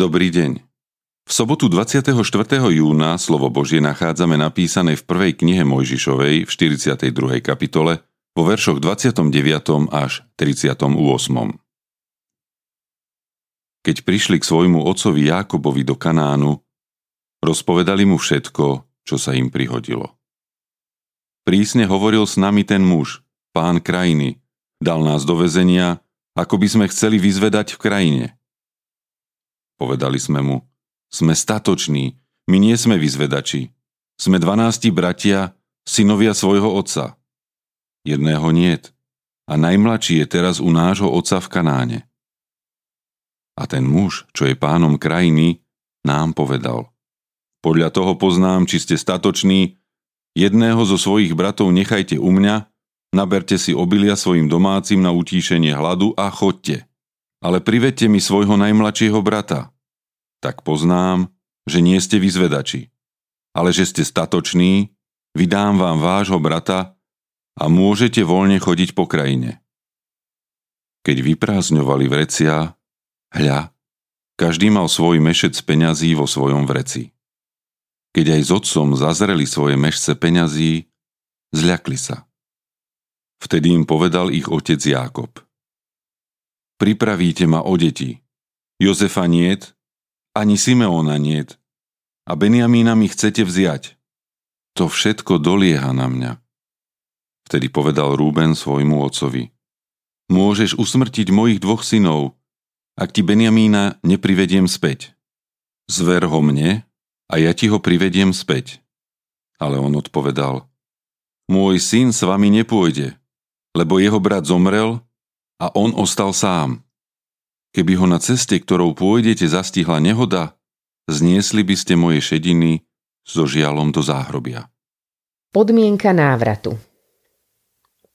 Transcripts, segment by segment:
Dobrý deň. V sobotu 24. júna slovo Božie nachádzame napísané v prvej knihe Mojžišovej v 42. kapitole vo veršoch 29. až 38. Keď prišli k svojmu otcovi Jákobovi do Kanánu, rozpovedali mu všetko, čo sa im prihodilo. Prísne hovoril s nami ten muž, pán krajiny, dal nás do vezenia, ako by sme chceli vyzvedať v krajine – Povedali sme mu, sme statoční, my nie sme vyzvedači. Sme dvanácti bratia, synovia svojho otca. Jedného niet. A najmladší je teraz u nášho otca v Kanáne. A ten muž, čo je pánom krajiny, nám povedal. Podľa toho poznám, či ste statoční, jedného zo svojich bratov nechajte u mňa, naberte si obilia svojim domácim na utíšenie hladu a chodte ale privedte mi svojho najmladšieho brata. Tak poznám, že nie ste vyzvedači, ale že ste statoční, vydám vám vášho brata a môžete voľne chodiť po krajine. Keď vyprázdňovali vrecia, hľa, každý mal svoj mešec peňazí vo svojom vreci. Keď aj s otcom zazreli svoje mešce peňazí, zľakli sa. Vtedy im povedal ich otec Jákob – Pripravíte ma o deti. Jozefa niet, ani Simeona niet. A Benjamína mi chcete vziať. To všetko dolieha na mňa. Vtedy povedal Rúben svojmu otcovi. Môžeš usmrtiť mojich dvoch synov, ak ti Benjamína neprivediem späť. Zver ho mne a ja ti ho privediem späť. Ale on odpovedal, môj syn s vami nepôjde, lebo jeho brat zomrel a on ostal sám. Keby ho na ceste, ktorou pôjdete, zastihla nehoda, zniesli by ste moje šediny so žialom do záhrobia. Podmienka návratu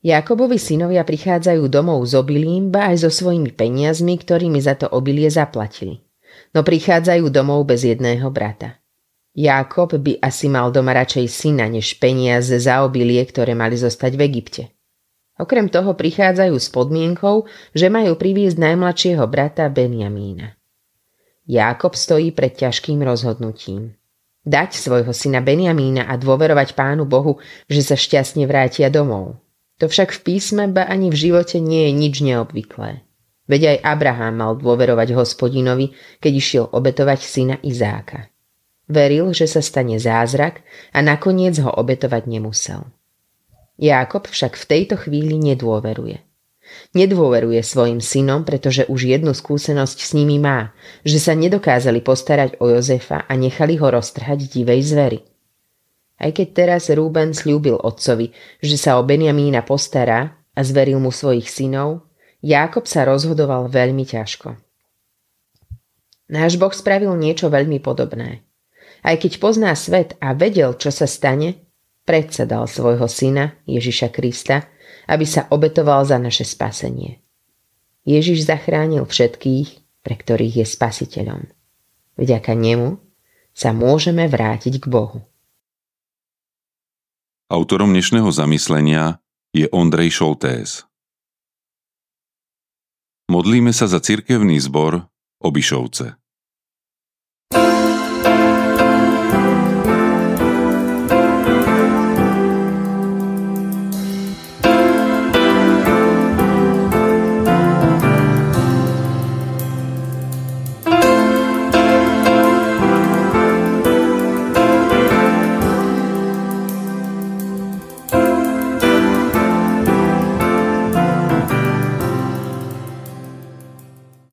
Jakobovi synovia prichádzajú domov z obilím, ba aj so svojimi peniazmi, ktorými za to obilie zaplatili. No prichádzajú domov bez jedného brata. Jakob by asi mal doma radšej syna než peniaze za obilie, ktoré mali zostať v Egypte. Okrem toho prichádzajú s podmienkou, že majú priviesť najmladšieho brata Benjamína. Jákob stojí pred ťažkým rozhodnutím. Dať svojho syna Benjamína a dôverovať pánu Bohu, že sa šťastne vrátia domov. To však v písme ba ani v živote nie je nič neobvyklé. Veď aj Abraham mal dôverovať hospodinovi, keď išiel obetovať syna Izáka. Veril, že sa stane zázrak a nakoniec ho obetovať nemusel. Jákob však v tejto chvíli nedôveruje. Nedôveruje svojim synom, pretože už jednu skúsenosť s nimi má, že sa nedokázali postarať o Jozefa a nechali ho roztrhať divej zvery. Aj keď teraz Rúben slúbil otcovi, že sa o Benjamína postará a zveril mu svojich synov, Jákob sa rozhodoval veľmi ťažko. Náš Boh spravil niečo veľmi podobné. Aj keď pozná svet a vedel, čo sa stane, predsa svojho syna, Ježiša Krista, aby sa obetoval za naše spasenie. Ježiš zachránil všetkých, pre ktorých je spasiteľom. Vďaka nemu sa môžeme vrátiť k Bohu. Autorom dnešného zamyslenia je Ondrej Šoltés. Modlíme sa za cirkevný zbor Obišovce.